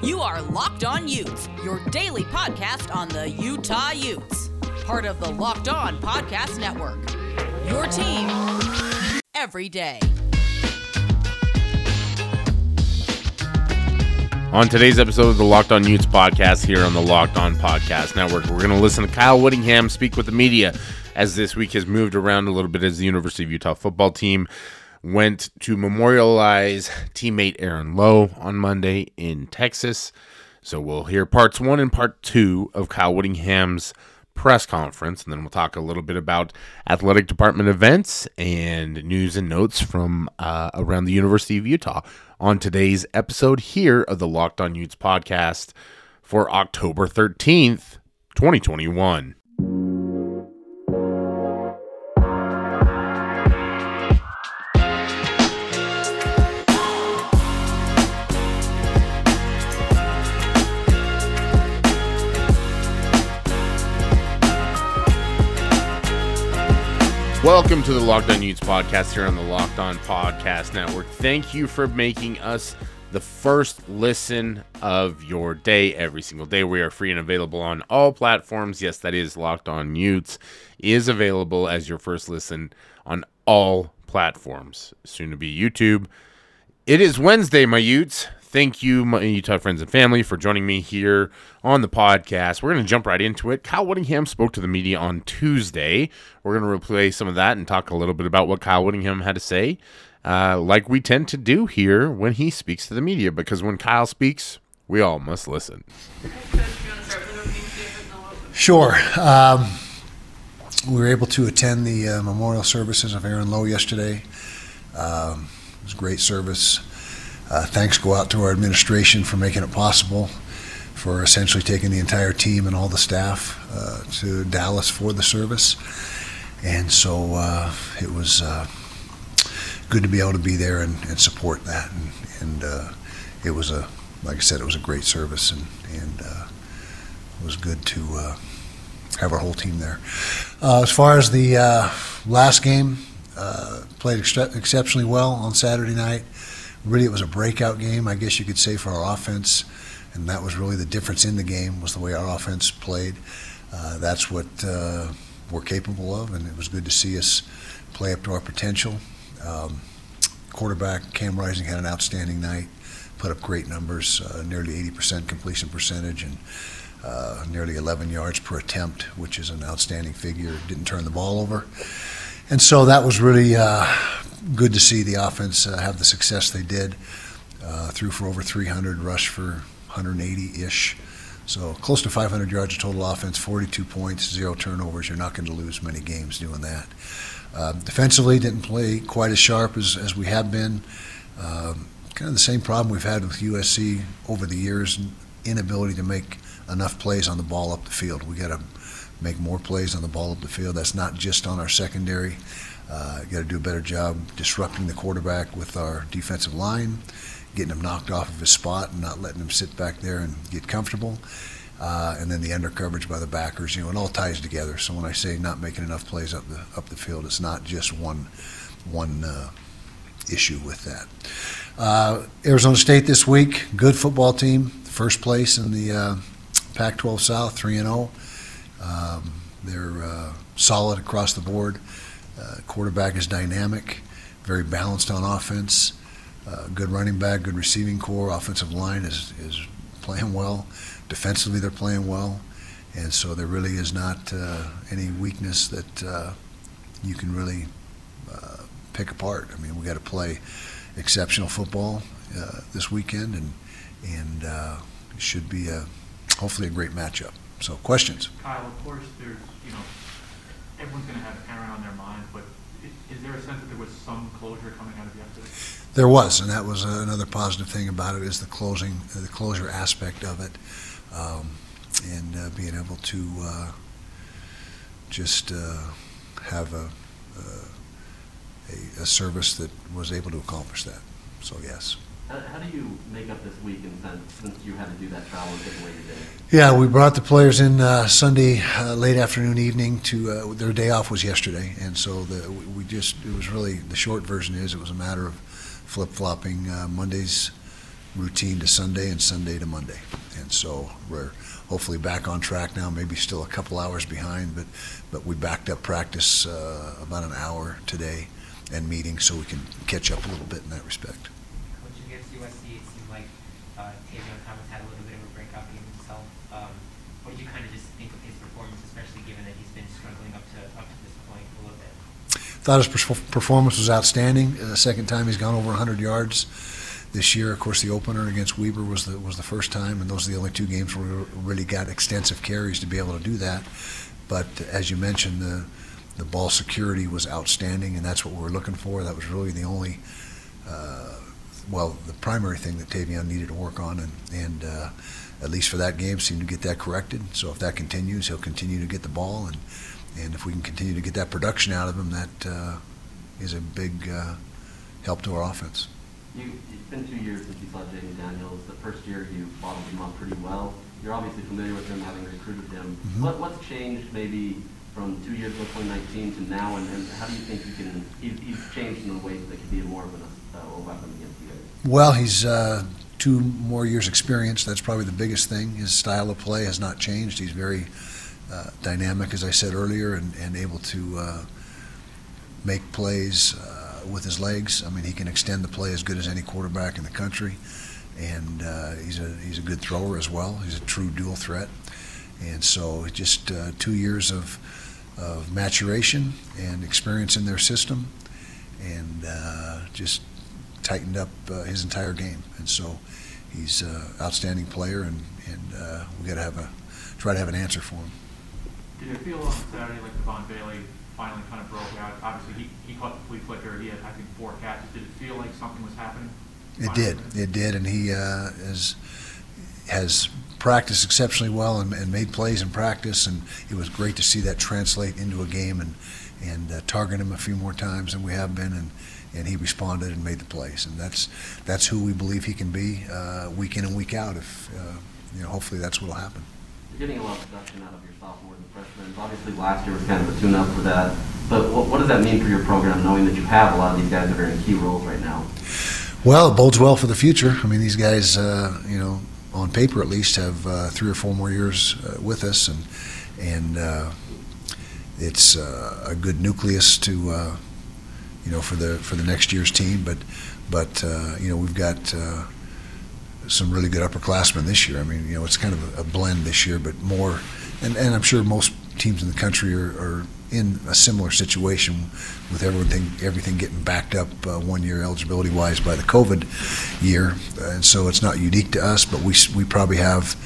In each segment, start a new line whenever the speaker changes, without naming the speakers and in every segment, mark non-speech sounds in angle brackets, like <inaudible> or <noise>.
You are Locked On Utes, your daily podcast on the Utah Utes. Part of the Locked On Podcast Network. Your team every day.
On today's episode of the Locked On Utes podcast here on the Locked On Podcast Network, we're going to listen to Kyle Whittingham speak with the media as this week has moved around a little bit as the University of Utah football team went to memorialize teammate Aaron Lowe on Monday in Texas. So we'll hear parts one and part two of Kyle Whittingham's press conference, and then we'll talk a little bit about athletic department events and news and notes from uh, around the University of Utah on today's episode here of the Locked On Utes podcast for October 13th, 2021. Welcome to the Locked On Utes podcast here on the Locked On Podcast Network. Thank you for making us the first listen of your day every single day. We are free and available on all platforms. Yes, that is Locked On Utes is available as your first listen on all platforms. Soon to be YouTube. It is Wednesday, my Utes. Thank you, my Utah friends and family, for joining me here on the podcast. We're going to jump right into it. Kyle Whittingham spoke to the media on Tuesday. We're going to replay some of that and talk a little bit about what Kyle Whittingham had to say, uh, like we tend to do here when he speaks to the media, because when Kyle speaks, we all must listen.
Sure. Um, we were able to attend the uh, memorial services of Aaron Lowe yesterday. Um, it was a great service. Uh, thanks go out to our administration for making it possible, for essentially taking the entire team and all the staff uh, to Dallas for the service. And so uh, it was uh, good to be able to be there and, and support that. And, and uh, it was a, like I said, it was a great service, and, and uh, it was good to have our whole team there. as far as the last game, played ex- exceptionally well on Saturday night really it was a breakout game, I guess you could say, for our offense, and that was really the difference in the game was the way our offense played. Uh, that's what uh, we're capable of, and it was good to see us play up to our potential. Um, quarterback Cam Rising had an outstanding night, put up great numbers, uh, nearly 80% completion percentage, and uh, nearly 11 yards per attempt, which is an outstanding figure. Didn't turn the ball over. And so that was really uh, good to see the offense uh, have the success they did. Uh, threw for over 300, rushed for 180 ish. So close to 500 yards of total offense, 42 points, zero turnovers. You're not going to lose many games doing that. Uh, defensively, didn't play quite as sharp as, as we have been. Um, kind of the same problem we've had with USC over the years inability to make enough plays on the ball up the field. We got to make more plays on the ball up the field. That's not just on our secondary. Uh, got to do a better job disrupting the quarterback with our defensive line, getting him knocked off of his spot and not letting him sit back there and get comfortable. Uh, and then the under coverage by the backers, you know, it all ties together. So when I say not making enough plays up the up the field, it's not just one one uh, issue with that. Uh, Arizona State this week, good football team, first place in the uh, Pac-12 South, three and zero. Um, they're uh, solid across the board. Uh, quarterback is dynamic, very balanced on offense. Uh, good running back, good receiving corps. Offensive line is, is playing well. Defensively, they're playing well. And so there really is not uh, any weakness that uh, you can really uh, pick apart. I mean, we got to play exceptional football this weekend, and and should be a hopefully a great matchup. So, questions?
Kyle, of course, there's you know everyone's going to have Aaron on their mind, but is, is there a sense that there was some closure coming out of yesterday?
There was, and that was another positive thing about it is the closing, uh, the closure aspect of it, um, and uh, being able to uh, just uh, have a, uh, a, a service that was able to accomplish that. So yes.
How do you make up this week since, since you had to do that travel and get away your day?
Yeah, we brought the players in uh, Sunday uh, late afternoon, evening to uh, their day off was yesterday, and so the, we just it was really the short version is it was a matter of flip flopping. Uh, Mondays routine to Sunday and Sunday to Monday. And so we're hopefully back on track now, maybe still a couple hours behind, but, but we backed up practice uh, about an hour today and meetings so we can catch up a little bit in that respect.
Coach, against USC, it seemed like uh, Tavion Thomas had a little bit of a breakout game himself. Um, what did you kind of just think of his performance, especially given that he's been struggling up to up to this point a little bit?
Thought his performance was outstanding. Uh, The second time he's gone over 100 yards this year. Of course, the opener against Weber was the was the first time, and those are the only two games where we really got extensive carries to be able to do that. But as you mentioned, the the ball security was outstanding, and that's what we were looking for. That was really the only, uh, well, the primary thing that Tavion needed to work on, and and uh, at least for that game, seemed to get that corrected. So if that continues, he'll continue to get the ball, and and if we can continue to get that production out of him, that uh, is a big uh, help to our offense.
You, it's been two years since you saw Jayden Daniels. The first year you bottled him up pretty well. You're obviously familiar with him, having recruited him.
Mhm.
What, what's changed maybe from two years ago, 2019, to now, and, and how do you think you can, he's, he's changed in a way that could be more of an, uh, a weapon against you guys?
Well, he's uh, two more years' experience. That's probably the biggest thing. His style of play has not changed. He's very uh, dynamic, as I said earlier, and, and able to uh, make plays uh, with his legs. I mean, he can extend the play as good as any quarterback in the country, and uh, he's a he's a good thrower as well. He's a true dual threat, and so just uh, two years of of maturation and experience in their system, and just tightened up his entire game. And so he's an outstanding player, and, and we got to have a try to have an answer for him.
Did it feel on Saturday like Devaughn Vele finally kind of broke out? Obviously, he, he caught the flea flicker. He had, I think, four catches. Did it feel like something was happening?
It did, it did, and he uh, is has practiced exceptionally well and, and made plays in practice, and it was great to see that translate into a game and and uh, target him a few more times than we have been, and and he responded and made the plays, and that's that's who we believe he can be uh, week in and week out. If uh, you know, hopefully that's what'll happen.
You're getting a lot of production out of your sophomores and freshmen. Obviously, last year was kind of a tune-up for that. But what, what does that mean for your program, knowing that you have a lot of these guys that are in key roles right now?
Well, it bodes well for the future. I mean, these guys, uh, you know, on paper at least, have uh, three or four more years uh, with us, and and uh, it's uh, a good nucleus to, uh, you know, for the for the next year's team. But but you know, we've got. Some really good upperclassmen this year. I mean, you know, it's kind of a, a blend this year, but more, and, and I'm sure most teams in the country are, are in a similar situation with everything everything getting backed up uh, one year eligibility wise by the COVID year, and so it's not unique to us. But we we probably have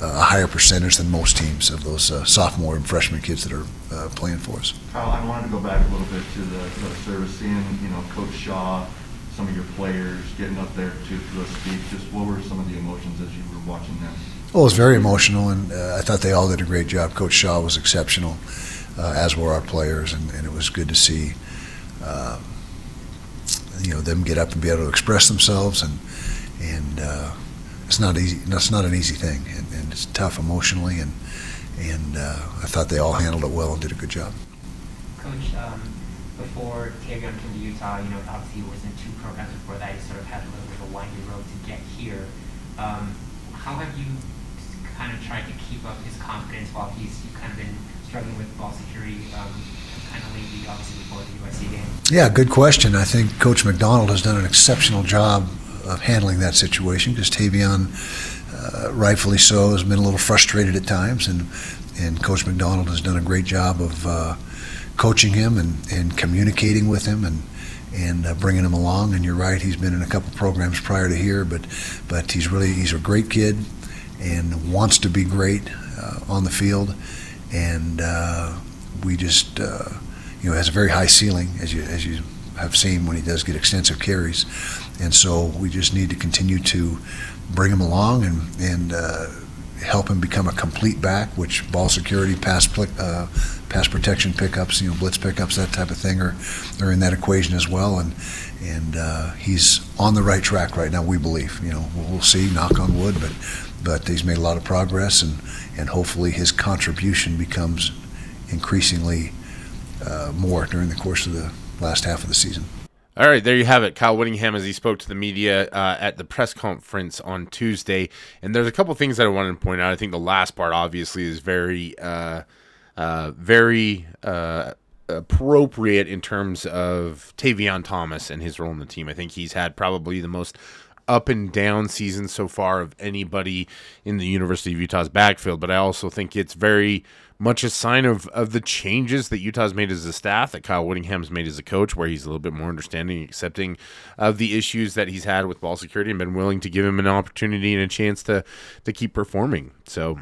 uh, a higher percentage than most teams of those uh, sophomore and freshman kids that are uh, playing for us.
Kyle, I wanted to go back a little bit to the, the service, seeing, you know, Coach Shaw, some of your players getting up there to, to speak. Just what were some of the emotions as you were watching them?
Well, it was very emotional, and uh, I thought they all did a great job. Coach Shaw was exceptional, uh, as were our players, and, and it was good to see, uh, you know, them get up and be able to express themselves, and and uh, it's not easy. That's not an easy thing, and, and it's tough emotionally, and and uh, I thought they all handled it well and did a good job.
Coach, um, before Tavion came to Utah, you know, obviously he was in two programs before that. He sort of had a little bit of a windy road to get here. Um, how have you kind of tried to keep up his confidence while he's kind of been struggling with ball security, um, kind of lately, obviously before the USC game?
Yeah, good question. I think Coach McDonald has done an exceptional job of handling that situation because Tavion, uh, rightfully so, has been a little frustrated at times, and and Coach McDonald has done a great job of uh, coaching him and, and communicating with him and and uh, bringing him along. And you're right, he's been in a couple programs prior to here, but but he's really he's a great kid and wants to be great uh, on the field, and uh, we just uh, you know has a very high ceiling as you as you have seen when he does get extensive carries, and so we just need to continue to bring him along and and uh, help him become a complete back, which ball security, pass uh, pass protection pickups, you know, blitz pickups, that type of thing are are in that equation as well, and and uh, he's on the right track right now. We believe, you know, we'll, we'll see, knock on wood, but but he's made a lot of progress, and and hopefully his contribution becomes increasingly uh, more during the course of the last half of the season.
All right, there you have it. Kyle Whittingham as he spoke to the media uh, at the press conference on Tuesday. And there's a couple things that I wanted to point out. I think the last part, obviously, is very, uh, uh, very uh, appropriate in terms of Tavion Thomas and his role in the team. I think he's had probably the most up and down season so far of anybody in the University of Utah's backfield. But I also think it's very much a sign of, of the changes that Utah's made as a staff, that Kyle Whittingham's made as a coach, where he's a little bit more understanding, accepting of the issues that he's had with ball security and been willing to give him an opportunity and a chance to to keep performing. So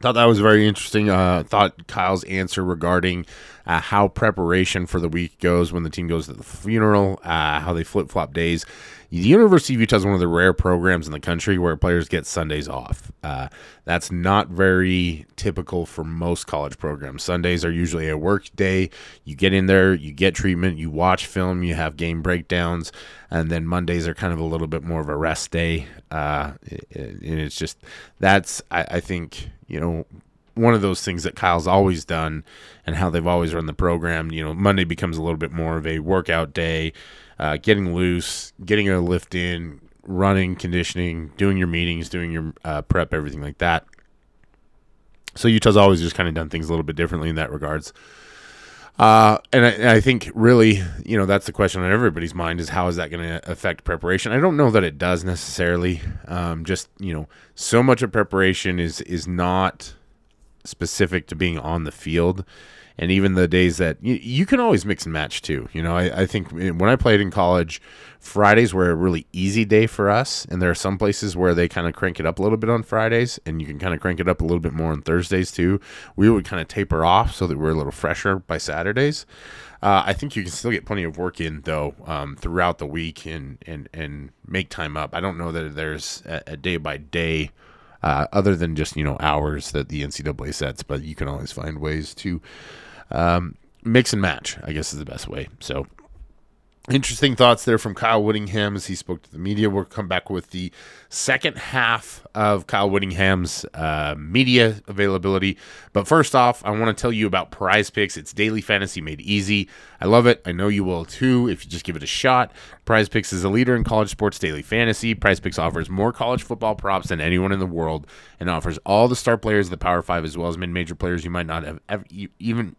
thought that was very interesting. Uh, thought Kyle's answer regarding uh, how preparation for the week goes when the team goes to the funeral, uh, how they flip flop days. The University of Utah is one of the rare programs in the country where players get Sundays off. Uh, that's not very typical for most college programs. Sundays are usually a work day. You get in there, you get treatment, you watch film, you have game breakdowns, and then Mondays are kind of a little bit more of a rest day. Uh, and it's just that's I, I think you know one of those things that Kyle's always done and how they've always run the program. You know, Monday becomes a little bit more of a workout day uh, getting loose, getting a lift in, running, conditioning, doing your meetings, doing your uh, prep, everything like that. So Utah's always just kind of done things a little bit differently in that regards. Uh, and, I, I think really, you know, that's the question on everybody's mind is how is that going to affect preparation? I don't know that it does necessarily. Um, just you know, so much of preparation is is not specific to being on the field and even the days that you, you can always mix and match too. You know, I, I, think when I played in college, Fridays were a really easy day for us, and there are some places where they kind of crank it up a little bit on Fridays, and you can kind of crank it up a little bit more on Thursdays too. We would kind of taper off so that we're a little fresher by Saturdays. Uh, I think you can still get plenty of work in though um, throughout the week and and and make time up. I don't know that there's a, a day by day. Uh, other than just you know hours that the NCAA sets, but you can always find ways to um, mix and match, I guess is the best way. So interesting thoughts there from Kyle Whittingham as he spoke to the media. We'll come back with the second half of Kyle Whittingham's uh, media availability. But first off, I want to tell you about Prize Picks. It's daily fantasy made easy. I love it. I know you will too if you just give it a shot. Prize Picks is a leader in college sports daily fantasy. Prize Picks offers more college football props than anyone in the world and offers all the star players of the Power Five as well as mid major players you might not have even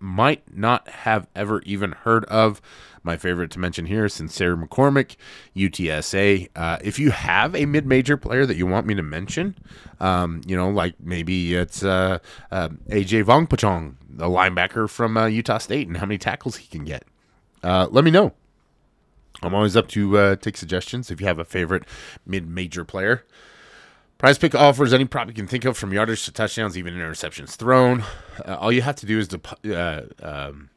might not have ever even heard of. My favorite to mention here is Sincere McCormick, UTSA. Uh, if you have a mid major player that you want me to mention, um, you know, like maybe it's uh, uh, AJ Vongphachanh, the linebacker from uh, Utah State, and how many tackles he can get, uh, let me know. I'm always up to uh, take suggestions if you have a favorite mid major player. Prize Pick offers any prop you can think of from yardage to touchdowns, even interceptions thrown. Uh, all you have to do is uh, um,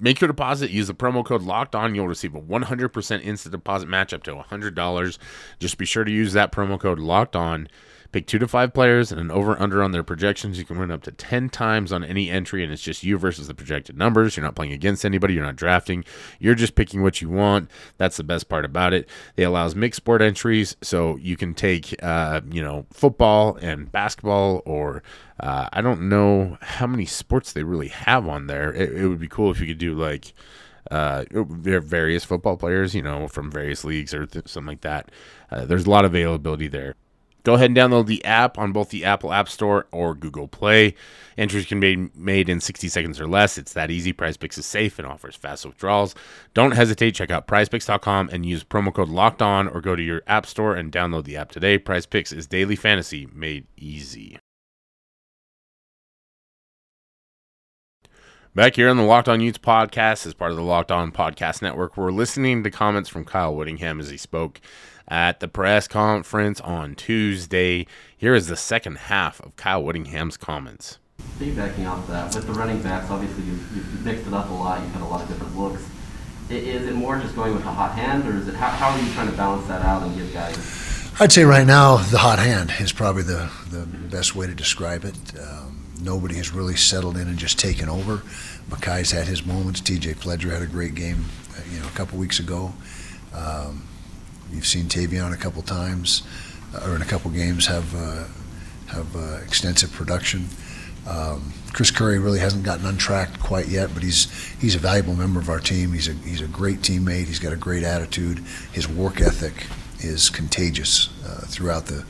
make your deposit. Use the promo code Locked On. You'll receive a 100% instant deposit match up to $100. Just be sure to use that promo code Locked On Pick two to five players and an over under on their projections. You can win up to 10 times on any entry, and it's just you versus the projected numbers. You're not playing against anybody, you're not drafting. You're just picking what you want. That's the best part about it. It allows mixed sport entries, so you can take, uh, you know, football and basketball, or uh, I don't know how many sports they really have on there. It, it would be cool if you could do like, uh, various football players, you know, from various leagues or th- something like that. Uh, there's a lot of availability there. Go ahead and download the app on both the Apple App Store or Google Play. Entries can be made in 60 seconds or less. It's that easy. PrizePicks is safe and offers fast withdrawals. Don't hesitate. Check out prizepicks.com and use promo code locked on or go to your app store and download the app today. PrizePicks is daily fantasy made easy. Back here on the Locked On Utes podcast, as part of the Locked On Podcast Network, we're listening to comments from Kyle Whittingham as he spoke at the press conference on Tuesday. Here is the second half of Kyle Whittingham's comments.
Piggybacking off that, with the running backs, obviously you've, you've, mixed it up a lot. You've had a lot of different looks. Is it more just going with the hot hand, or is it how, how are you trying to balance that out and give guys?
I'd say right now the hot hand is probably the, the best way to describe it. Um, nobody has really settled in and just taken over. Makai's had his moments. T.J. Pledger had a great game, uh, you know, a couple weeks ago. Um, You've seen Tavion a couple times, uh, or in a couple games, have uh, have uh, extensive production. Um, Chris Curry really hasn't gotten untracked quite yet, but he's he's a valuable member of our team. He's a he's a great teammate. He's got a great attitude. His work ethic is contagious uh, throughout the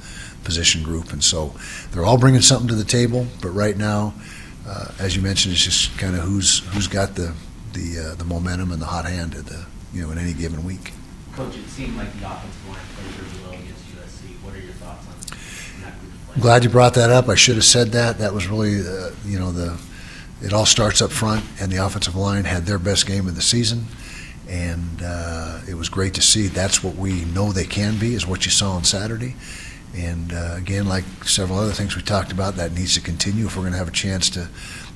position group, and so they're all bringing something to the table. But right now, uh, as you mentioned, it's just kind of who's who's got the the uh, the momentum and the hot hand at the you know in any given week.
Coach, it seemed like the offensive line played really well against USC. What are your thoughts on that group of players?
Glad you brought that up. I should have said that. That was really, uh, you know, the it all starts up front, and the offensive line had their best game of the season, and uh, it was great to see. That's what we know they can be, is what you saw on Saturday. And uh, again, like several other things we talked about, that needs to continue if we're going to have a chance to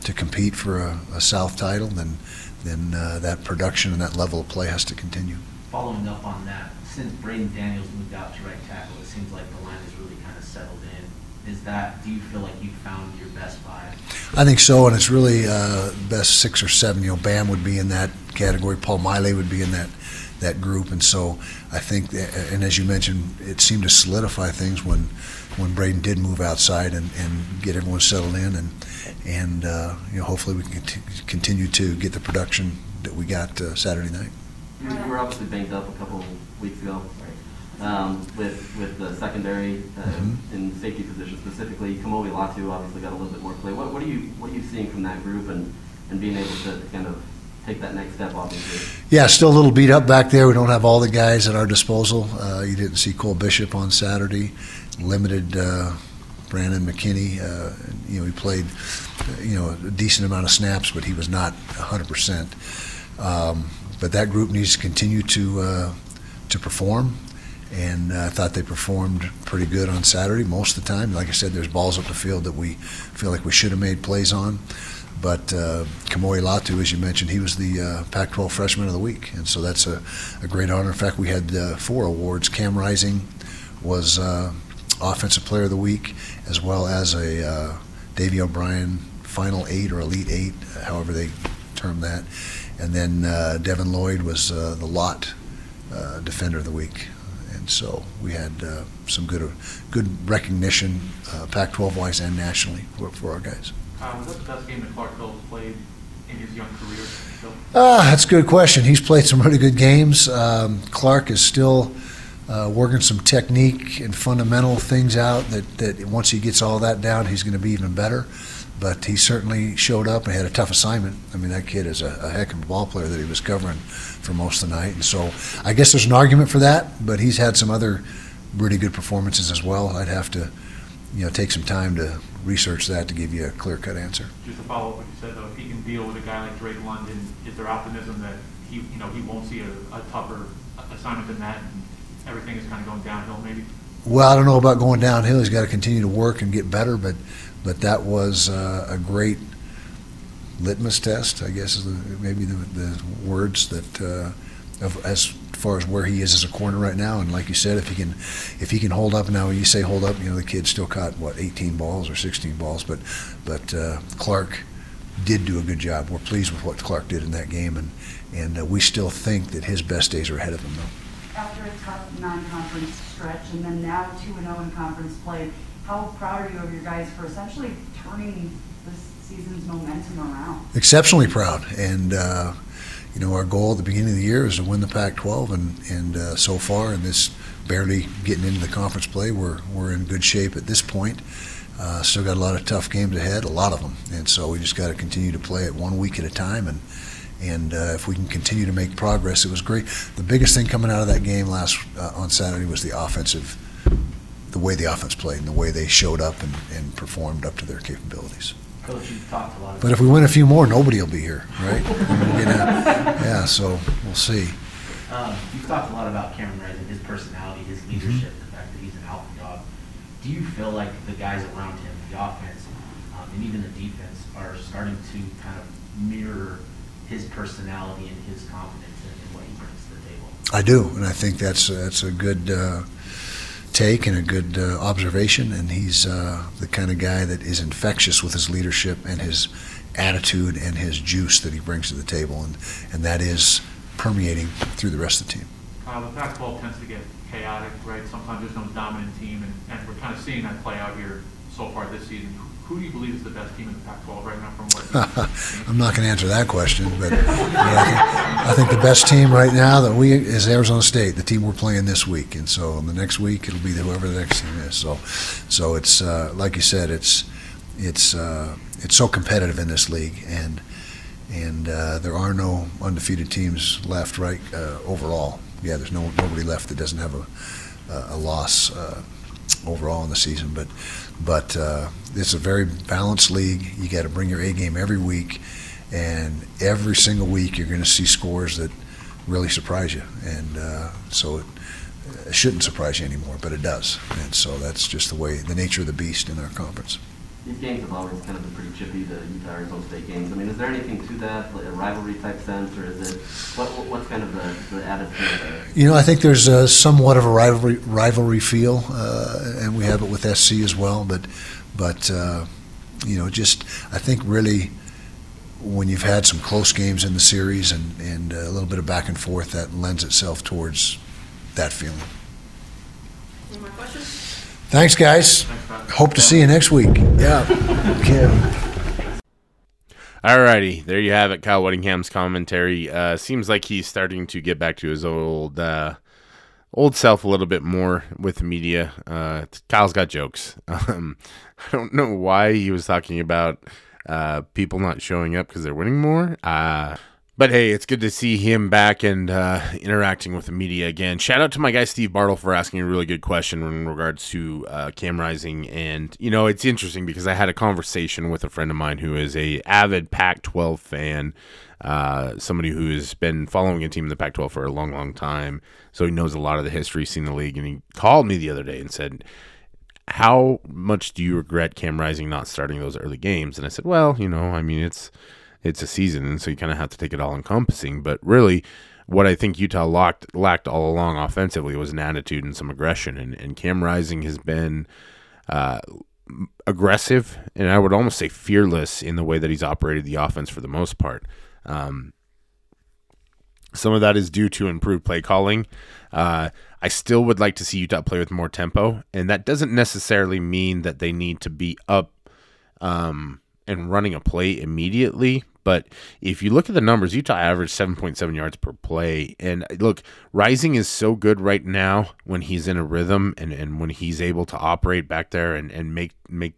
to compete for a, a South title. Then then uh, that production and that level of play has to continue.
Following up on that, since Braeden Daniels moved out to right tackle, it seems like the line has really kind of settled in. Is that, do you feel like you found your best five?
I think so, and it's really uh, best six or seven. You know, Bam would be in that category. Paul Maile would be in that that group, and so I think, and as you mentioned, it seemed to solidify things when when Braeden did move outside and, and get everyone settled in, and and uh, you know, hopefully we can continue to get the production that we got uh, Saturday night.
You were obviously banged up a couple weeks ago, um, with, with the secondary, uh, in safety position specifically. Kamo'i Latu obviously got a little bit more play. What, what are you, what are you seeing from that group and, and being able to kind of take that next step, obviously?
Yeah, still a little beat up back there. We don't have all the guys at our disposal. Uh, you didn't see Cole Bishop on Saturday. Limited uh, Brandon McKinney. Uh, you know, he played, you know, a decent amount of snaps, but he was not 100%. Um, but that group needs to continue to uh, to perform, and uh, I thought they performed pretty good on Saturday most of the time. Like I said, there's balls up the field that we feel like we should have made plays on. But uh, Kamo'i Latu, as you mentioned, he was the uh, Pac-12 Freshman of the Week, and so that's a, a great honor. In fact, we had uh, four awards. Cam Rising was uh, Offensive Player of the Week, as well as a uh, Davey O'Brien Final Eight or Elite Eight, however they term that. And then uh, Devin Lloyd was uh, the Lott uh, Defender of the Week. And so we had uh, some good good recognition, uh, Pac-12 wise and nationally, for, for our guys.
Uh, was that the best game that Clark Phillips played in his young career?
Ah, that's a good question. He's played some really good games. Um, Clark is still uh, working some technique and fundamental things out that, that once he gets all that down, he's going to be even better. But he certainly showed up and had a tough assignment. I mean, that kid is a, a heck of a ball player that he was covering for most of the night. And so I guess there's an argument for that, but he's had some other really good performances as well. I'd have to, you know, take some time to research that to give you a clear-cut answer.
Just to follow up what you said, though, if he can deal with a guy like Drake London, is there optimism that he, you know, he won't see a, a tougher assignment than that, and everything is kind of going downhill, maybe?
Well, I don't know about going downhill. He's got to continue to work and get better, but but that was uh, a great litmus test, I guess is the, maybe the, the words that uh, of, as far as where he is as a corner right now. And like you said, if he can if he can hold up now, you say hold up, you know the kid still caught what 18 balls or 16 balls, but but uh, Clark did do a good job. We're pleased with what Clark did in that game, and and uh, we still think that his best days are ahead of him, though.
after a tough non-conference stretch and then now two and oh in conference play, how proud are you of your guys for essentially turning this season's momentum around?
exceptionally proud. And, uh, you know, our goal at the beginning of the year is to win the Pac 12. And, and uh, so far, in this barely getting into the conference play, we're, we're in good shape at this point. Uh, still got a lot of tough games ahead, a lot of them. And so we just got to continue to play it one week at a time. And, and uh, if we can continue to make progress, it was great. The biggest thing coming out of that game last uh, on Saturday was the offensive, the way the offense played and the way they showed up and, and performed up to their capabilities.
Coach, you've talked a lot
But if we win a few more, nobody will be here, right? <laughs> You know, yeah, so we'll see.
um, you've talked a lot about Cameron Rising, his personality, his leadership, the fact that he's an alpha dog. Do you feel like the guys around him, the offense, um, and even the defense, are starting to kind of mirror his personality and his confidence in, in what he brings to the table?
I do, and I think that's that's a good uh, take and a good uh, observation. And he's uh, the kind of guy that is infectious with his leadership and his attitude and his juice that he brings to the table, and and that is permeating through the rest of the team.
Uh, the Pac-12 tends to get chaotic, right? Sometimes there's no dominant team, and, and we're kind of seeing that play out here so far this season. Who do you believe is the best team in the Pac-12 right now from what? <laughs>
I'm not going to answer that question, but, but I, think, I think the best team right now that we is Arizona State, the team we're playing this week, and so in the next week it'll be whoever the next team is. So, so it's uh, like you said, it's it's uh, it's so competitive in this league, and and uh, there are no undefeated teams left, right? Uh, overall, yeah, there's no nobody left that doesn't have a a loss uh, overall in the season, but but uh, it's a very balanced league. You got to bring your A game every week, and every single week you're going to see scores that really surprise you, and uh, so it, it shouldn't surprise you anymore, but it does, and so that's just the way the nature of the beast in our conference.
These games have always kind of been pretty chippy, the Utah Arizona State games. I mean, is there anything to that, like a rivalry type sense, or is it what, what's kind of the, the added feel there?
You know, I think there's a, somewhat of a rivalry rivalry feel, uh, and we have it with SC as well. But but uh, you know, just I think really when you've had some close games in the series and and a little bit of back and forth, that lends itself towards that feeling.
Any more questions?
Thanks, guys.
Thanks,
Hope to see you next week. Yeah. <laughs> Kim.
Alrighty, there you have it. Kyle Whittingham's commentary. Uh, seems like he's starting to get back to his old uh, old self a little bit more with the media. Uh, Kyle's got jokes. <laughs> Um, I don't know why he was talking about uh, people not showing up because they're winning more. But hey, it's good to see him back and uh, interacting with the media again. Shout out to my guy Steve Bartle for asking a really good question in regards to uh, Cam Rising, and you know it's interesting because I had a conversation with a friend of mine who is a avid Pac-12 fan, uh, somebody who has been following a team in the Pac-12 for a long, long time, so he knows a lot of the history, seen the league, and he called me the other day and said. How much do you regret Cam Rising not starting those early games? And I said, well, you know, I mean, it's it's a season, and so you kind of have to take it all encompassing. But really, what I think Utah locked, lacked all along offensively was an attitude and some aggression. And, and Cam Rising has been uh, aggressive, and I would almost say fearless in the way that he's operated the offense for the most part. Um, some of that is due to improved play calling. Uh, I still would like to see Utah play with more tempo, and that doesn't necessarily mean that they need to be up um, and running a play immediately. But if you look at the numbers, Utah averaged 7.7 yards per play. And uh, look, Rising is so good right now when he's in a rhythm and, and when he's able to operate back there and, and make make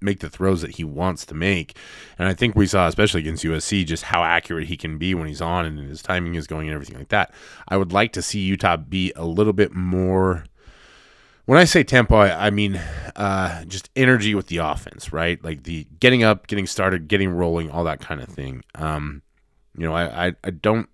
make the throws that he wants to make. And I think we saw, especially against USC, just how accurate he can be when he's on and his timing is going and everything like that. I would like to see Utah be a little bit more when I say tempo, I, I mean uh, just energy with the offense, right? Like the getting up, getting started, getting rolling, all that kind of thing. Um, you know, I, I, I don't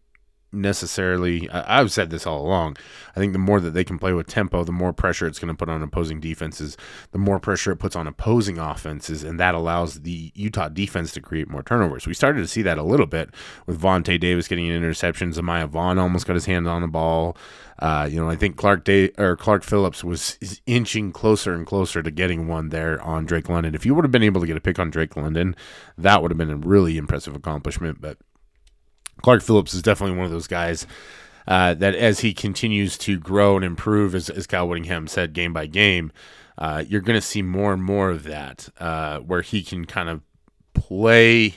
necessarily. I, I've said this all along. I think the more that they can play with tempo, the more pressure it's going to put on opposing defenses. The more pressure it puts on opposing offenses, and that allows the Utah defense to create more turnovers. We started to see that a little bit with Vonte Davis getting an interception. Vaughn almost got his hand on the ball. Uh, you know, I think Clark Day or Clark Phillips was inching closer and closer to getting one there on Drake London. If you would have been able to get a pick on Drake London, that would have been a really impressive accomplishment. But Clark Phillips is definitely one of those guys uh, that, as he continues to grow and improve, as, as Kyle Whittingham said, game by game, uh, you're going to see more and more of that, uh, where he can kind of play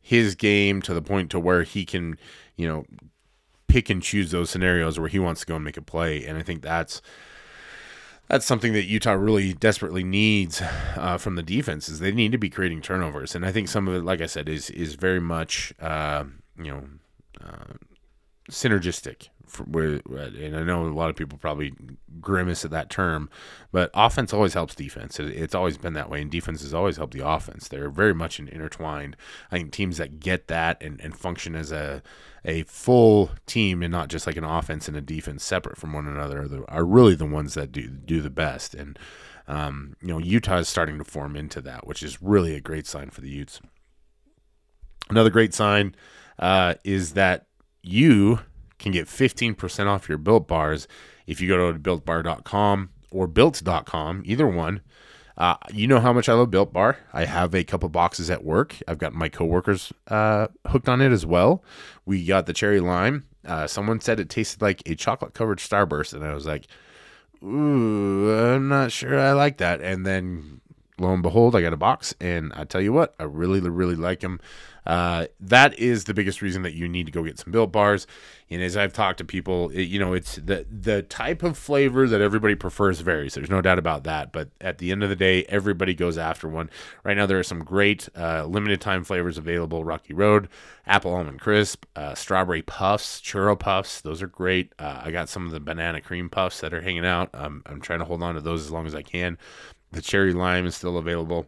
his game to the point to where he can, you know, pick and choose those scenarios where he wants to go and make a play. And I think that's that's something that Utah really desperately needs uh, from the defense is they need to be creating turnovers. And I think some of it, like I said, is is very much uh, you know uh, synergistic. And I know a lot of people probably grimace at that term, but offense always helps defense. It, it's always been that way, and defense has always helped the offense. They're very much intertwined. I think teams that get that and, and function as a a full team and not just like an offense and a defense separate from one another are, are really the ones that do do the best. And um, you know, Utah is starting to form into that, which is really a great sign for the Utes. Another great sign uh, is that you can get 15% off your built bars if you go to builtbar.com or built.com, either one. Uh, you know how much I love Built Bar. I have a couple boxes at work. I've got my coworkers uh, hooked on it as well. We got the cherry lime. Uh, someone said it tasted like a chocolate covered Starburst, and I was like, "Ooh, I'm not sure I like that." And then lo and behold, I got a box, and I tell you what, I really, really like them. Uh, that is the biggest reason that you need to go get some built bars. And as I've talked to people, it, you know, it's the the type of flavor that everybody prefers varies. There's no doubt about that. But at the end of the day, everybody goes after one. Right now, there are some great uh, limited time flavors available: Rocky Road, Apple Almond Crisp, uh, Strawberry Puffs, Churro Puffs. Those are great. Uh, I got some of the banana cream puffs that are hanging out. Um, I'm trying to hold on to those as long as I can. The cherry lime is still available.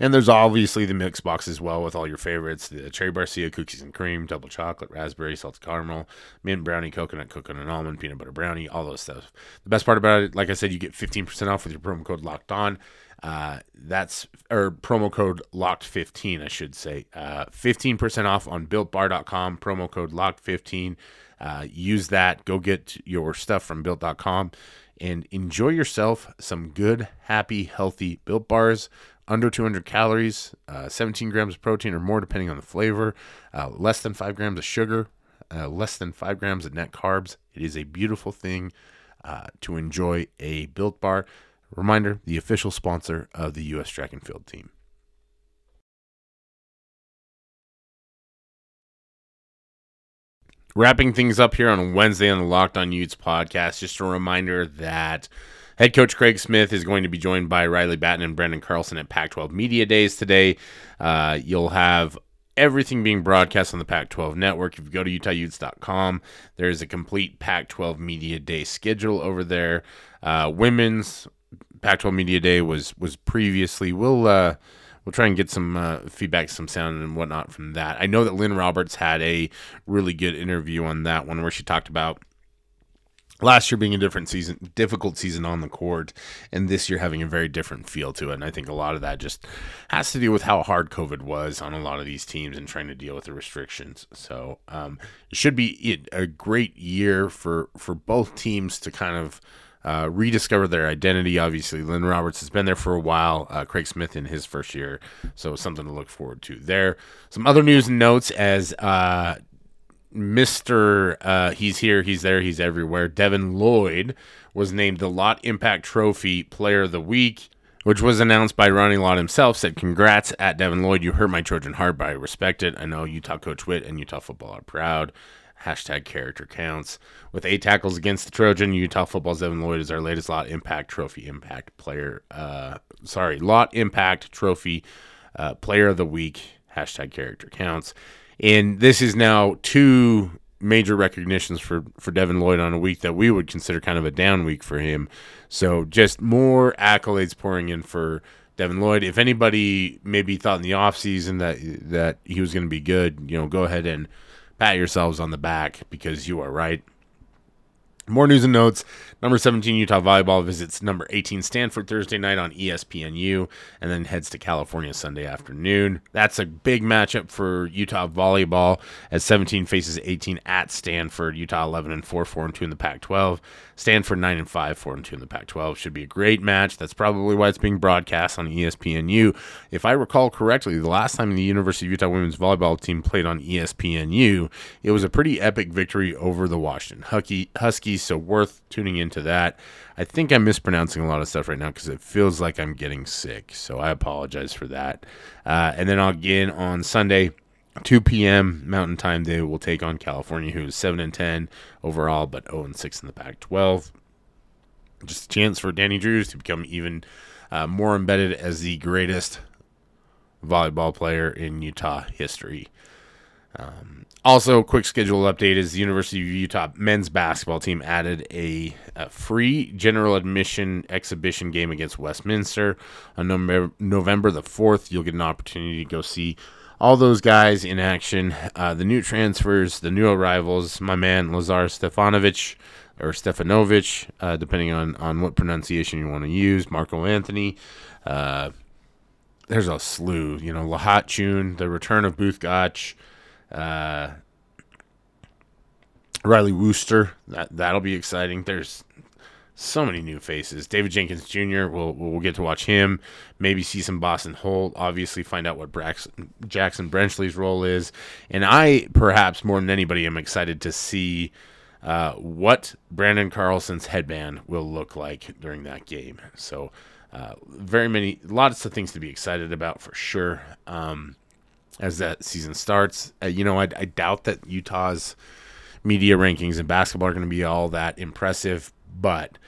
And there's obviously the mix box as well with all your favorites the cherry barcia, cookies and cream, double chocolate, raspberry, salted caramel, mint brownie, coconut, coconut almond, peanut butter brownie, all those stuff. The best part about it, like I said, you get 15% off with your promo code locked on. Uh, that's or promo code locked 15, I should say. Uh, 15% off on builtbar.com, promo code locked 15. Uh, use that. Go get your stuff from built.com and enjoy yourself some good, happy, healthy built bars under 200 calories, uh, 17 grams of protein or more, depending on the flavor, uh, less than 5 grams of sugar, uh, less than 5 grams of net carbs. It is a beautiful thing uh, to enjoy a built bar. Reminder the official sponsor of the U.S. track and field team. Wrapping things up here on Wednesday on the Locked On Utes podcast, just a reminder that Head coach Craig Smith is going to be joined by Riley Battin and Branden Carlson at Pac 12 Media Days today. Uh, you'll have everything being broadcast on the Pac 12 network. If you go to UtahUtes.com, there is a complete Pac 12 Media Day schedule over there. Uh, women's Pac 12 Media Day was, was previously. We'll. Uh, we'll try and get some uh, feedback, some sound and whatnot from that. I know that Lynn Roberts had a really good interview on that one where she talked about last year being a different season, difficult season on the court, and this year having a very different feel to it. And I think a lot of that just has to do with how hard COVID was on a lot of these teams and trying to deal with the restrictions. So um, it should be a great year for for both teams to kind of. Uh, rediscover their identity. Obviously, Lynn Roberts has been there for a while. Uh, Craig Smith in his first year, so something to look forward to there. Some other news and notes as uh, Mr. Uh, he's here, he's there, he's everywhere. Devin Lloyd was named the Lott Impact Trophy Player of the Week, which was announced by Ronnie Lott himself. Said, Congrats at Devin Lloyd. You hurt my Trojan heart, but I respect it. I know Utah Coach Witt and Utah football are proud. Hashtag character counts. With eight tackles against the Trojan, Utah football's Devin Lloyd is our latest Lott Impact Trophy Impact Player. Uh, sorry, Lott Impact Trophy uh, Player of the Week. Hashtag character counts. And this is now two major recognitions for, for Devin Lloyd on a week that we would consider kind of a down week for him. So just more accolades pouring in for Devin Lloyd. If anybody maybe thought in the offseason that that he was going to be good, you know, go ahead and pat yourselves on the back because you are right. More news and notes. Number 17 Utah Volleyball visits number 18 Stanford Thursday night on ESPNU and then heads to California Sunday afternoon. That's a big matchup for Utah Volleyball as 17 faces 18 at Stanford. Utah 11 and 4, 4 and 2 in the Pac 12. Stanford 9 and 5, 4 and 2 in the Pac 12. Should be a great match. That's probably why it's being broadcast on ESPNU. If I recall correctly, the last time the University of Utah women's volleyball team played on ESPNU, it was a pretty epic victory over the Washington Huskies, so worth tuning into that. I think I'm mispronouncing a lot of stuff right now because it feels like I'm getting sick. So I apologize for that. Uh, and then again on Sunday, 2 p.m. Mountain Time, they will take on California, who is 7 and 10 overall, but 0 and 6 in the Pac 12. Just a chance for Dani Drews to become even uh, more embedded as the greatest volleyball player in Utah history. Um, also, quick schedule update is the University of Utah men's basketball team added a, a free general admission exhibition game against Westminster on November, November the 4th. You'll get an opportunity to go see all those guys in action. Uh, the new transfers, the new arrivals, my man Lazar Stefanovic or Stefanovic, uh, depending on, on what pronunciation you want to use, Marco Anthony. Uh, there's a slew, you know, Lahat Thioune, the return of Both Gach. Uh, Rollie Worster, that that'll be exciting. There's so many new faces. David Jenkins Jr. We'll we'll get to watch him. Maybe see some Bostyn Holt. Obviously, find out what Braxton, Jaxon Brenchley's role is. And I, perhaps more than anybody, am excited to see uh, what Branden Carlson's headband will look like during that game. So, uh, very many, lots of things to be excited about for sure um, as that season starts. Uh, you know, I, I doubt that Utah's media rankings in basketball are going to be all that impressive, but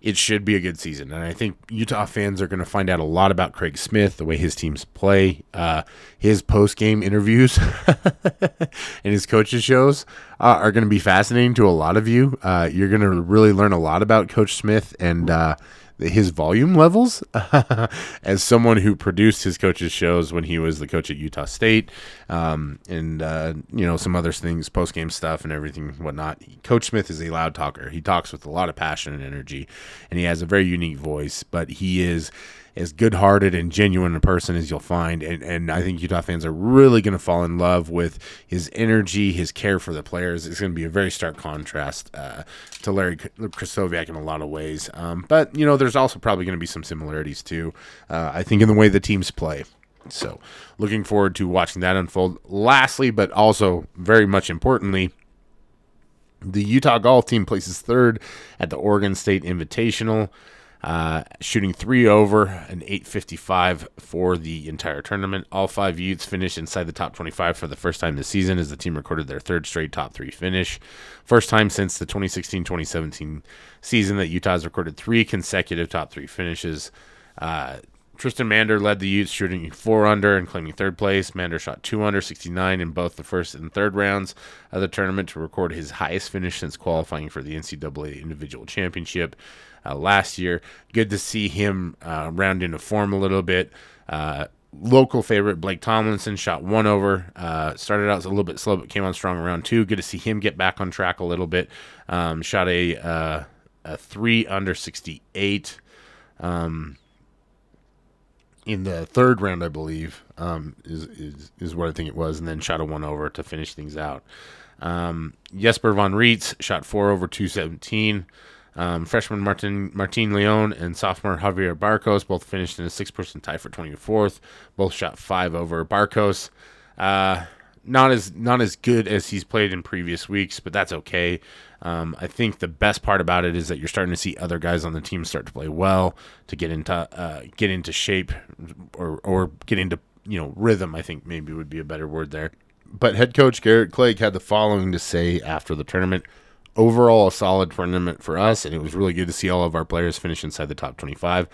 it should be a good season. And I think Utah fans are going to find out a lot about Craig Smith, the way his teams play, uh, his post game interviews, <laughs> and his coaches' shows uh, are going to be fascinating to a lot of you. Uh, you're going to really learn a lot about Coach Smith and uh, his volume levels <laughs> as someone who produced his coach's shows when he was the coach at Utah State, um, and uh, you know some other things, post game stuff and everything whatnot. Coach Smith is a loud talker. He talks with a lot of passion and energy, and he has a very unique voice. But he is as good-hearted and genuine a person as you'll find, and and I think Utah fans are really going to fall in love with his energy, his care for the players. It's going to be a very stark contrast uh, to Larry Krystkowiak in a lot of ways. Um, but you know, there's also probably going to be some similarities too. Uh, I think in the way the teams play. So, looking forward to watching that unfold. Lastly, but also very much importantly, the Utah golf team places third at the Oregon State Invitational. Uh, shooting three over an 855 for the entire tournament. All five Utes finished inside the top 25 for the first time this season as the team recorded their third straight top three finish. First time since the 2016 2017 season that Utah has recorded three consecutive top three finishes. Uh, Tristan Mandur led the Utes, shooting four under and claiming third place. Mandur shot two under, 69 in both the first and third rounds of the tournament to record his highest finish since qualifying for the NCAA Individual Championship uh, last year. Good to see him uh, round into form a little bit. Uh, local favorite Blake Tomlinson shot one over. Uh, started out a little bit slow, but came on strong around two. Good to see him get back on track a little bit. Um, shot a uh, a three under sixty eight. Um, in the third round, I believe, um, is, is is what I think it was, and then shot a one over to finish things out. Um, Jesper von Reitz shot four over two seventeen. Um, freshman Martin Martin Leon and sophomore Javier Barcos both finished in a six-person tie for 24th. Both shot five over. Barcos, uh, not as not as good as he's played in previous weeks, but that's okay. Um, I think the best part about it is that you're starting to see other guys on the team start to play well to get into uh, get into shape or or get into you know rhythm. I think maybe would be a better word there. But head coach Garrett Clegg had the following to say after the tournament overall a solid tournament for us, and it was really good to see all of our players finish inside the top 25.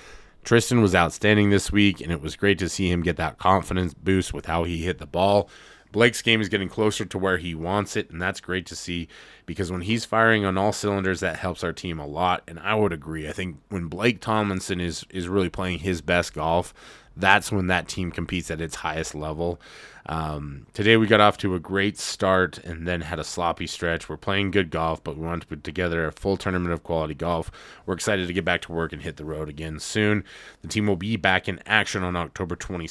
Tristan was outstanding this week, and it was great to see him get that confidence boost with how he hit the ball. Blake's game is getting closer to where he wants it, and that's great to see because when he's firing on all cylinders, that helps our team a lot. And I would agree. I think when Blake Tomlinson is is really playing his best golf, that's when that team competes at its highest level. Um, today we got off to a great start and then had a sloppy stretch. We're playing good golf, but we want to put together a full tournament of quality golf. We're excited to get back to work and hit the road again soon. The team will be back in action on October 20,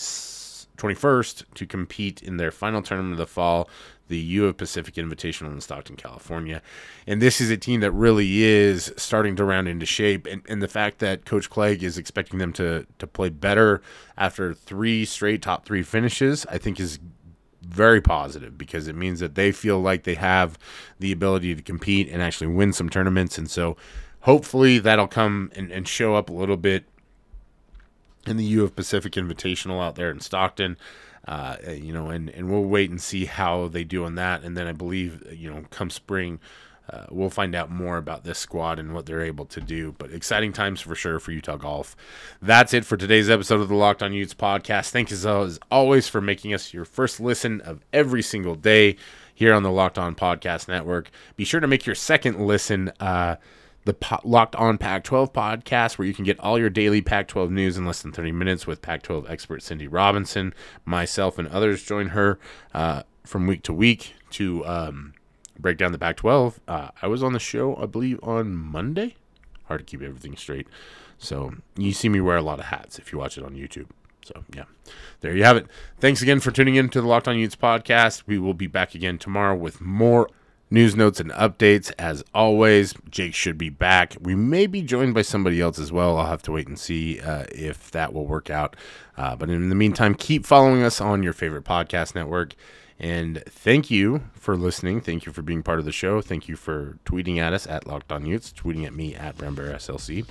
21st to compete in their final tournament of the fall, the U of Pacific Invitational in Stockton, California. And this is a team that really is starting to round into shape. And, and the fact that Coach Clegg is expecting them to, to play better after three straight top three finishes, I think is very positive because it means that they feel like they have the ability to compete and actually win some tournaments. And so hopefully that'll come and, and show up a little bit in the U of Pacific Invitational out there in Stockton. Uh, you know, and, and we'll wait and see how they do on that. And then I believe, you know, come spring, uh, we'll find out more about this squad and what they're able to do. But exciting times for sure for Utah Golf. That's it for today's episode of the Locked On Utes podcast. Thank you as always for making us your first listen of every single day here on the Locked On Podcast Network. Be sure to make your second listen. Uh, the po- Locked On Pac 12 podcast, where you can get all your daily Pac 12 news in less than 30 minutes with Pac 12 expert Cindy Robinson. Myself and others join her uh, from week to week to um, break down the Pac 12. Uh, I was on the show, I believe, on Monday. Hard to keep everything straight. So you see me wear a lot of hats if you watch it on YouTube. So, yeah, there you have it. Thanks again for tuning in to the Locked On Utes podcast. We will be back again tomorrow with more news notes and updates. As always, Jake should be back. We may be joined by somebody else as well. I'll have to wait and see uh, if that will work out. Uh, but in the meantime, keep following us on your favorite podcast network. And thank you for listening. Thank you for being part of the show. Thank you for tweeting at us at Locked On Utes, tweeting at me at Brambera SLC.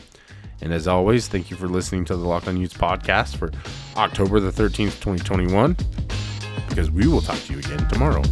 And as always, thank you for listening to the Locked On Utes podcast for October the 13th, 2021, because we will talk to you again tomorrow.